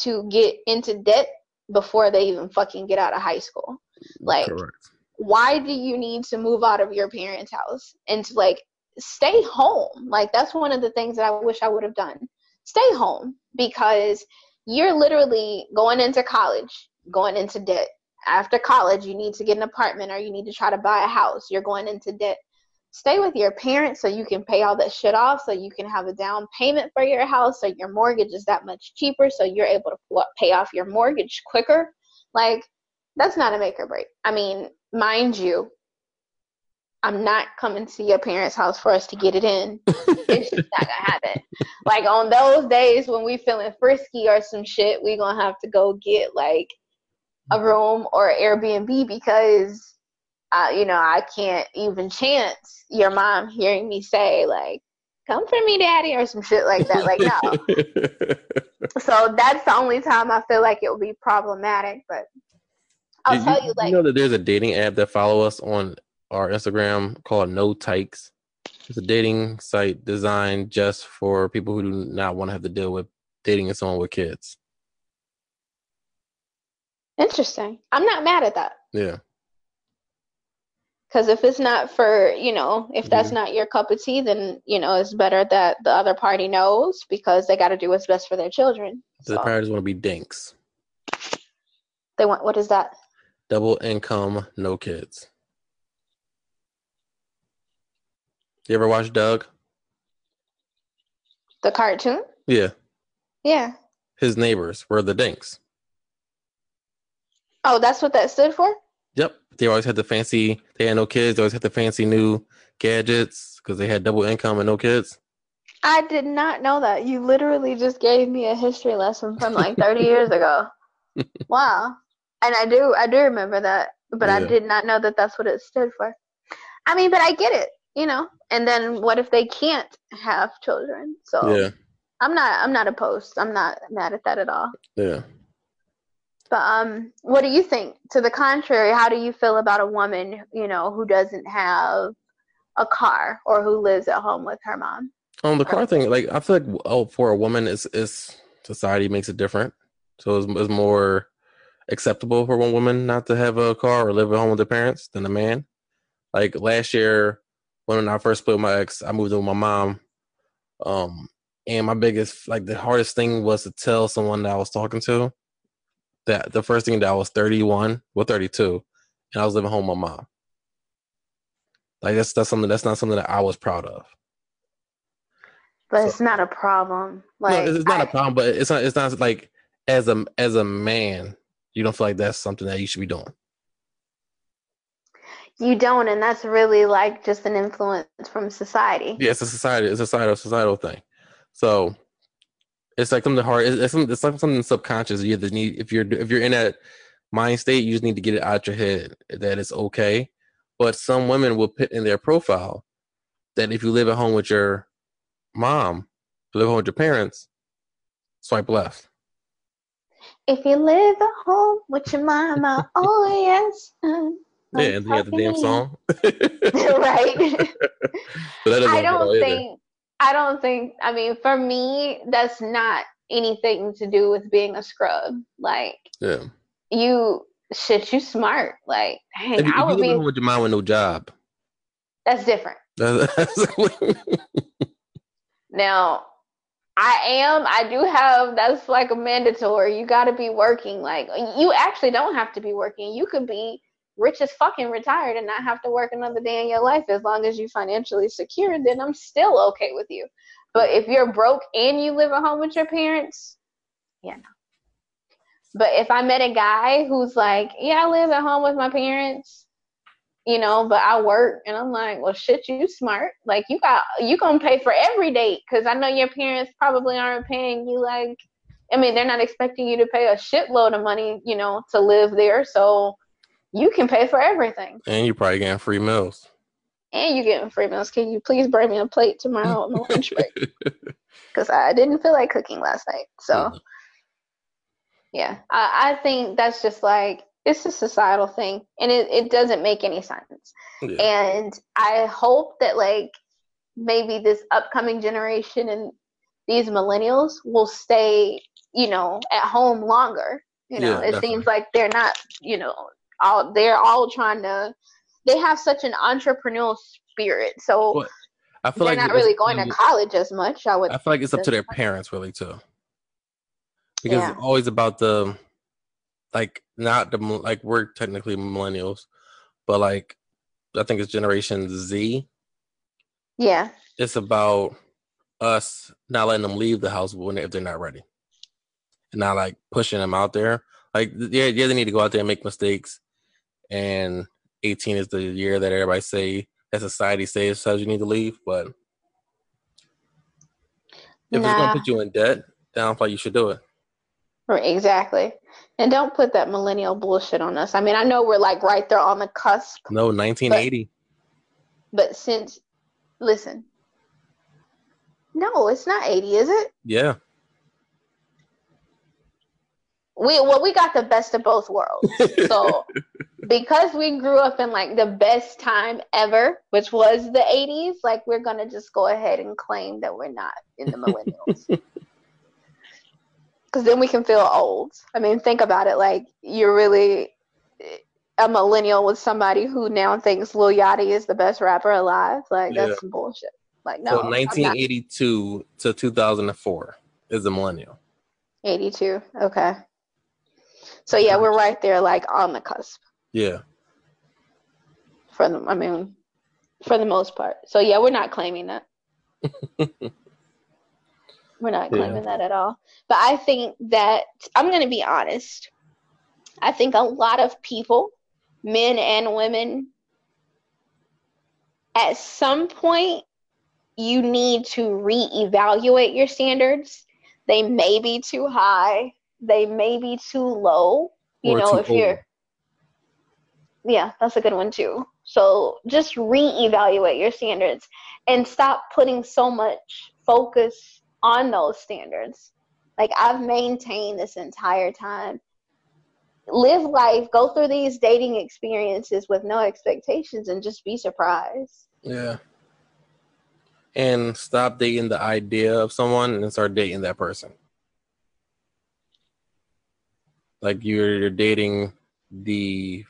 to get into debt before they even fucking get out of high school. Like, Correct. Why do you need to move out of your parents' house and to like stay home? Like, that's one of the things that I wish I would have done. Stay home because you're literally going into college, going into debt. After college you need to get an apartment or you need to try to buy a house. You're going into debt. Stay with your parents so you can pay all that shit off so you can have a down payment for your house so your mortgage is that much cheaper so you're able to pay off your mortgage quicker. Like that's not a make or break. I mean mind you i'm not coming to your parents house for us to get it in it's just not gonna happen. <laughs> Like on those days when we feeling frisky or some shit, we gonna have to go get like a room or Airbnb because, uh, you know, I can't even chance your mom hearing me say like, "Come for me, daddy" or some shit like that. Like no. <laughs> So that's the only time I feel like it will be problematic. But I'll Did tell you, like, know that there's a dating app that follow us on our Instagram called No Tykes. It's a dating site designed just for people who do not want to have to deal with dating and someone with kids. interesting. I'm not mad at that. Yeah. Because if it's not for, you know, if that's not your cup of tea, then, you know, it's better that the other party knows because they got to do what's best for their children. The So parents want to be dinks. they want, what is that? Double income, no kids. You ever watch Doug? The cartoon? Yeah. Yeah. His neighbors were the dinks. Oh, that's what that stood for? Yep. They always had the fancy, they had no kids. They always had the fancy new gadgets because they had double income and no kids. I did not know that. You literally just gave me a history lesson from like 30 years ago. <laughs> Wow. And I do, I do remember that, but I did not know that that's what it stood for. I mean, but I get it, you know. And then what if they can't have children? So Yeah. I'm not, I'm not opposed. I'm not mad at that at all. Yeah. But um, what do you think? To the contrary, how do you feel about a woman, you know, who doesn't have a car or who lives at home with her mom? Um, the car thing, like I feel like oh, for a woman, is is society makes it different, so it's, it's more acceptable for one woman not to have a car or live at home with their parents than a man. Like last year, when I first split with my ex, I moved in with my mom. Um, and my biggest, like the hardest thing was to tell someone that I was talking to that the first thing that I was 31, well 32, and I was living home with my mom. Like that's that's something that's not something that I was proud of. But So- it's not a problem. Like no, it's not I- a problem, but it's not it's not like as a as a man, you don't feel like that's something that you should be doing. you don't, and that's really like just an influence from society. Yeah, it's a society, it's a societal societal thing. So it's like something hard. It's, it's, it's like something subconscious. You just need if you're if you're in that mind state, you just need to get it out your head that it's okay. But some women will put in their profile that if you live at home with your mom, you live at home with your parents, swipe left. If you live at home with your mama, oh yes. Yeah, and then you have the damn song. <laughs> right. But that doesn't I work at all don't either. think I don't think I mean for me that's not anything to do with being a scrub. Like Yeah. you shit you smart. Like dang, If, you- if I you would be with your mom with no job, that's different. <laughs> Now I am I do have that's like a mandatory. You gotta be working. Like you actually don't have to be working. You could be rich as fucking retired and not have to work another day in your life as long as you financially secure, then I'm still okay with you. But if you're broke and you live at home with your parents, yeah, no. But if I met a guy who's like, yeah, I live at home with my parents, you know, but I work, and I'm like, well, shit, you smart. Like you got, you gonna pay for every date because I know your parents probably aren't paying you like. I mean, they're not expecting you to pay a shitload of money, you know, to live there. So you can pay for everything. and you're probably getting free meals. And you're getting free meals. Can you please bring me a plate tomorrow on my <laughs> lunch break? Because I didn't feel like cooking last night. So, Mhm. yeah, I, I think that's just like, it's a societal thing. And it, it doesn't make any sense. Yeah. And I hope that, like, maybe this upcoming generation and these millennials will stay, you know, at home longer. You know, Yeah, it definitely. seems like they're not, you know, all they're all trying to. They have such an entrepreneurial spirit, so Well, I feel they're like not really going to college as much. I would. I feel like it's up to their parents really too, because Yeah. it's always about the like not the like we're technically millennials, but like I think it's Generation Z. yeah, It's about us not letting them leave the house when if they're not ready, and not like pushing them out there. Like yeah, yeah, they need to go out there and make mistakes, and 18 is the year that everybody say that society says says you need to leave, but if it's gonna put you in debt, then I don't you should do it. Right, exactly. And don't put that millennial bullshit on us. I mean, I know we're like right there on the cusp, No, 1980. but since, listen, no, it's not eighty, is it? yeah, we well we got the best of both worlds <laughs> so because we grew up in like the best time ever which was the 80s like we're gonna just go ahead and claim that we're not in the <laughs> millennials because then we can feel old i mean think about it like you're really a millennial with somebody who now thinks lil yachty is the best rapper alive like that's Yeah. some bullshit like no so I'm not 1982 to 2004 is a millennial. 82 okay so yeah we're right there like on the cusp Yeah, for the I mean for the most part. So yeah, we're not claiming that. <laughs> we're not Yeah. claiming that at all. But I think that I'm going to be honest. I think a lot of people, men and women at some point you need to reevaluate your standards. They may be too high, they may be too low. You Or know, if you're yeah, that's a good one too. So just reevaluate your standards and stop putting so much focus on those standards. Like I've maintained this entire time. Live life, go through these dating experiences with no expectations and just be surprised. yeah. and stop dating the idea of someone and start dating that person. Like you're, dating the.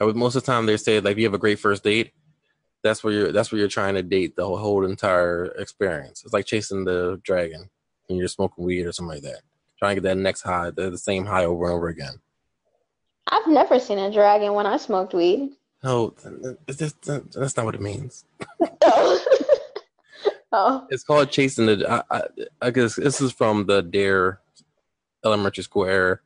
I would most of the time they say like you have a great first date, that's where you're that's where you're trying to date the whole, whole entire experience. It's like chasing the dragon when you're smoking weed or something like that. Trying to get that next high, the, the same high over and over again. I've never seen a dragon when I smoked weed. No, that's, that's not what it means. <laughs> oh. oh. It's called chasing the. I, I, I guess this is from the Dare Elementary School era,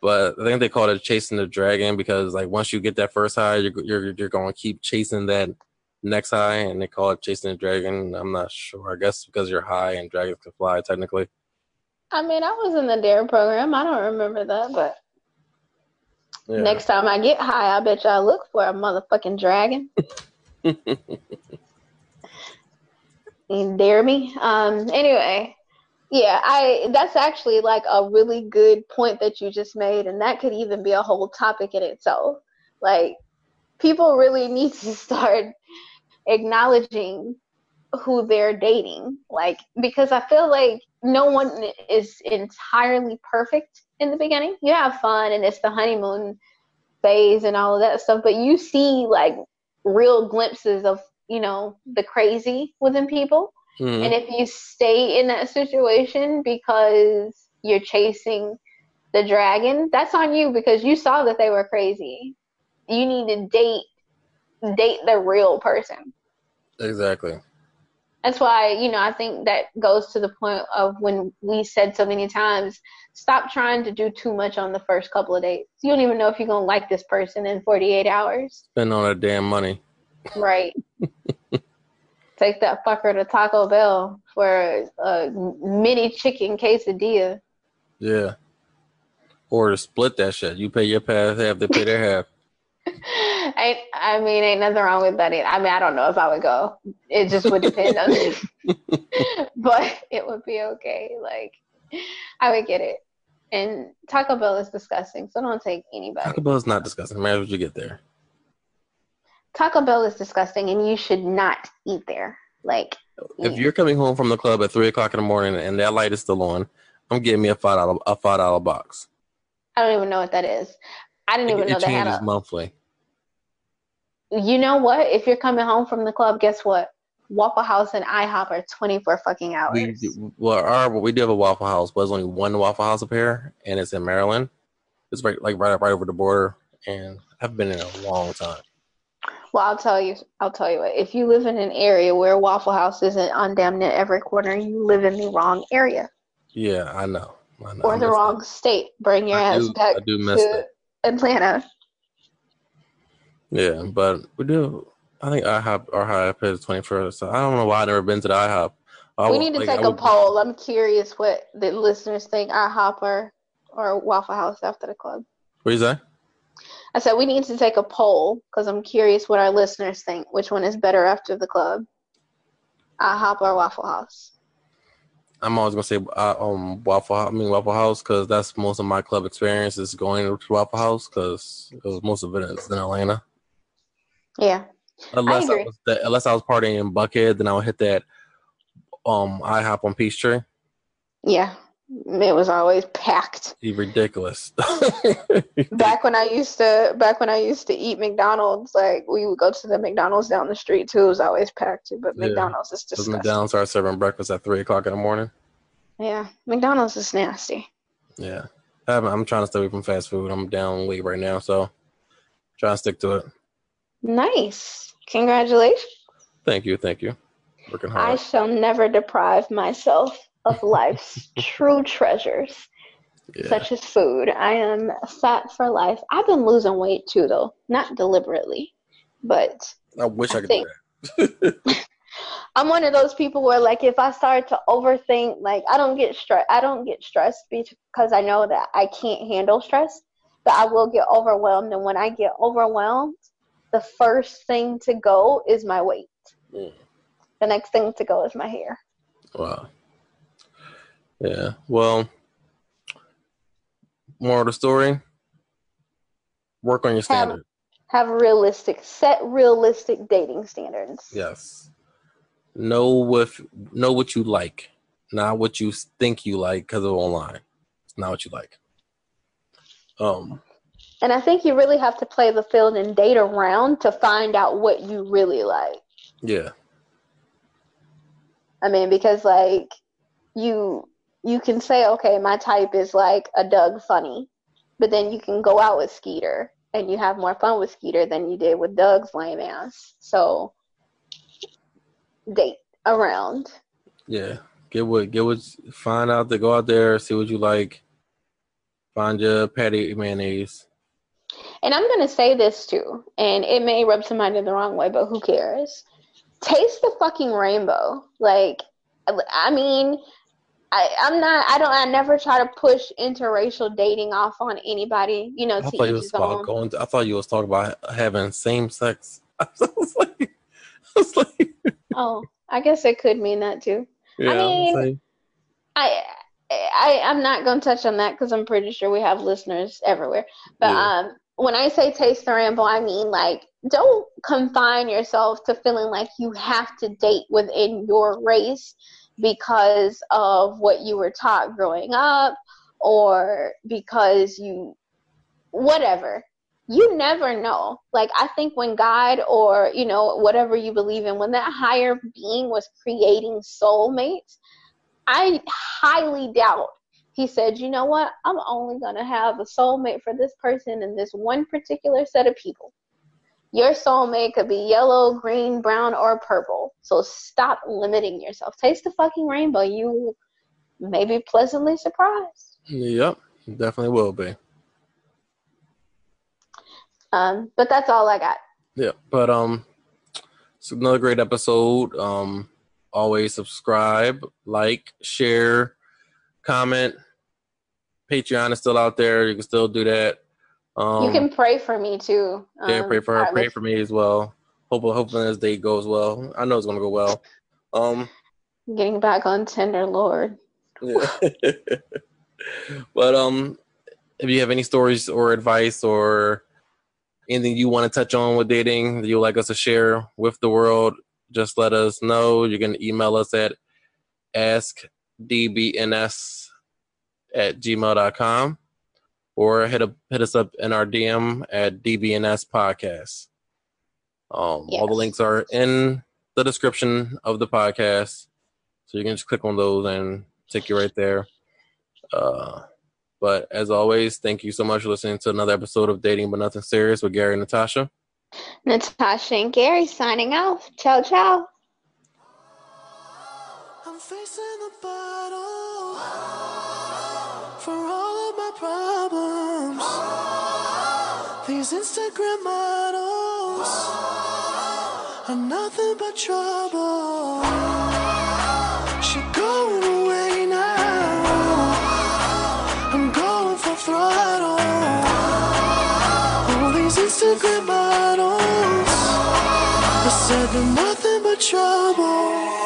but I think they call it chasing the dragon because like once you get that first high, you're you're, you're going to keep chasing that next high, and they call it chasing the dragon. I'm not sure. I guess because you're high and dragons can fly technically. I mean, I was in the Dare program. I don't remember that, but Yeah. next time I get high, I bet you I look for a motherfucking dragon. <laughs> You dare me? Um. Anyway, yeah, I. That's actually like a really good point that you just made, and that could even be a whole topic in itself. Like, people really <laughs> need to start acknowledging who they're dating, like because I feel like no one is entirely perfect in the beginning. You have fun, and it's the honeymoon phase and all of that stuff, but you see like real glimpses of you know the crazy within people. Mhm. And if you stay in that situation because you're chasing the dragon, that's on you because you saw that they were crazy. You need to date date the real person. Exactly. That's why, you know, I think that goes to the point of when we said so many times, stop trying to do too much on the first couple of dates. You don't even know if you're going to like this person in 48 hours. Spend all that damn money. Right. <laughs> Take that fucker to Taco Bell for a mini chicken quesadilla. Yeah. Or to split that shit. You pay your half, half, they pay their half. I, I mean, ain't nothing wrong with that. either. I mean, I don't know if I would go. It just would depend on me. <laughs> <laughs> but it would be okay. Like, I would get it. And Taco Bell is disgusting, so don't take anybody. Taco Bell is not disgusting. Man, what you get there. Taco Bell is disgusting, and you should not eat there. Like, If yeah. you're coming home from the club at three o'clock in the morning and that light is still on, I'm getting me a five dollar a five dollar box. I don't even know what that is. I didn't even It, know it they had changes a. monthly. You know what? If you're coming home from the club, guess what? Waffle House and IHOP are 24 fucking hours. We do- well, our we do have a Waffle House, but there's only one Waffle House up here, and it's in Maryland. It's right like right right over the border, and I've been in a long time. Well, I'll tell you. I'll tell you what. If you live in an area where Waffle House isn't on damn near every corner, you live in the wrong area Yeah, I know. I know. I or the miss wrong state. Bring your I ass do- back I do miss to that. Atlanta. That. Yeah, but we do. I think IHOP or IHOP is twenty first. So I don't know why I've never been to the IHOP. I we need to like, take I a would- poll. I'm curious what the listeners think. IHOP or or Waffle House after the club. What do you say? I said we need to take a poll because I'm curious what our listeners think. Which one is better after the club? IHOP or Waffle House? I'm always gonna say uh, um Waffle House. I mean Waffle House because that's most of my club experience is going to Waffle House because most of it is in Atlanta. Yeah. Unless I, agree. was that, unless I was partying in Buckhead, then I would hit that um IHOP on Peachtree. Yeah. It was always packed. Ridiculous. <laughs> back when I used to back when I used to eat McDonald's, like we would go to the McDonald's down the street too. It was always packed too, but Yeah. McDonald's is Because disgusting. McDonald's started serving breakfast at three o'clock in the morning. Yeah, McDonald's is nasty. Yeah, I'm, I'm trying to stay away from fast food. I'm down weight right now, so trying to stick to it. Nice. Congratulations. Thank you, thank you. Working hard. I shall never deprive myself of life's <laughs> true treasures, Yeah. such as food. I am fat for life. I've been losing weight too, though, not deliberately, but I wish I, I could think- do that. <laughs> I'm one of those people where like if I start to overthink, like I don't get stress. I don't get stressed because I know that I can't handle stress, but I will get overwhelmed. And when I get overwhelmed, the first thing to go is my weight. Mm. The next thing to go is my hair. Wow. Yeah. Well, more of the story. Work on your standard. Have realistic, set realistic dating standards. Yes. know what know what you like, not what you think you like because of online. It's not what you like. Um, And I think you really have to play the field and date around to find out what you really like. yeah, I mean, because like you you can say, okay, my type is like a Doug Funnie, but then you can go out with Skeeter and you have more fun with Skeeter than you did with Doug's lame ass. So date around. yeah. Get what get what find out to go out there, see what you like. Find your Patti Mayonnaise. And I'm gonna say this too, and it may rub somebody the wrong way, but who cares? Taste the fucking rainbow. Like, I mean, I, I'm not. I don't. I never try to push interracial dating off on anybody. You know, I to thought you was about going. To, I thought you was talking about having same sex. <laughs> I was like, I was like, Oh, I guess it could mean that too. yeah. I mean, I, I, I'm not gonna touch on that because I'm pretty sure we have listeners everywhere. But Yeah. um, when I say taste the rainbow, I mean like don't confine yourself to feeling like you have to date within your race because of what you were taught growing up or because you whatever. You never know. Like i think when god or you know whatever you believe in when that higher being was creating soulmates i highly doubt he said you know what i'm only going to have a soulmate for this person and this one particular set of people your soulmate could be yellow green brown or purple so stop limiting yourself taste the fucking rainbow you may be pleasantly surprised yep, definitely will be. um, but that's all i got Yeah, but um, it's another great episode. Um, always subscribe, like, share, comment. Patreon is still out there. You can still do that. Um, you can pray for me too yeah, Um, pray for her. Pray for me as well. Hope, hopefully this date goes well. I know it's gonna go well. Um, getting back on tinder lord yeah. <laughs> but um, if you have any stories or advice or anything you want to touch on with dating that you'd like us to share with the world, just let us know. You can email us at askdbns at gmail.com or hit, up, hit us up in our DM at dbns podcast. Um, All the links are in the description of the podcast. So you can just click on those and take you right there. Uh, but as always, thank you so much for listening to another episode of Dating But Nothing Serious with Gary and Natasha. natasha and gary signing off ciao ciao problems. These Instagram models are nothing but trouble. She going away now. I'm going for throttle. All these Instagram models. I said they're nothing but trouble.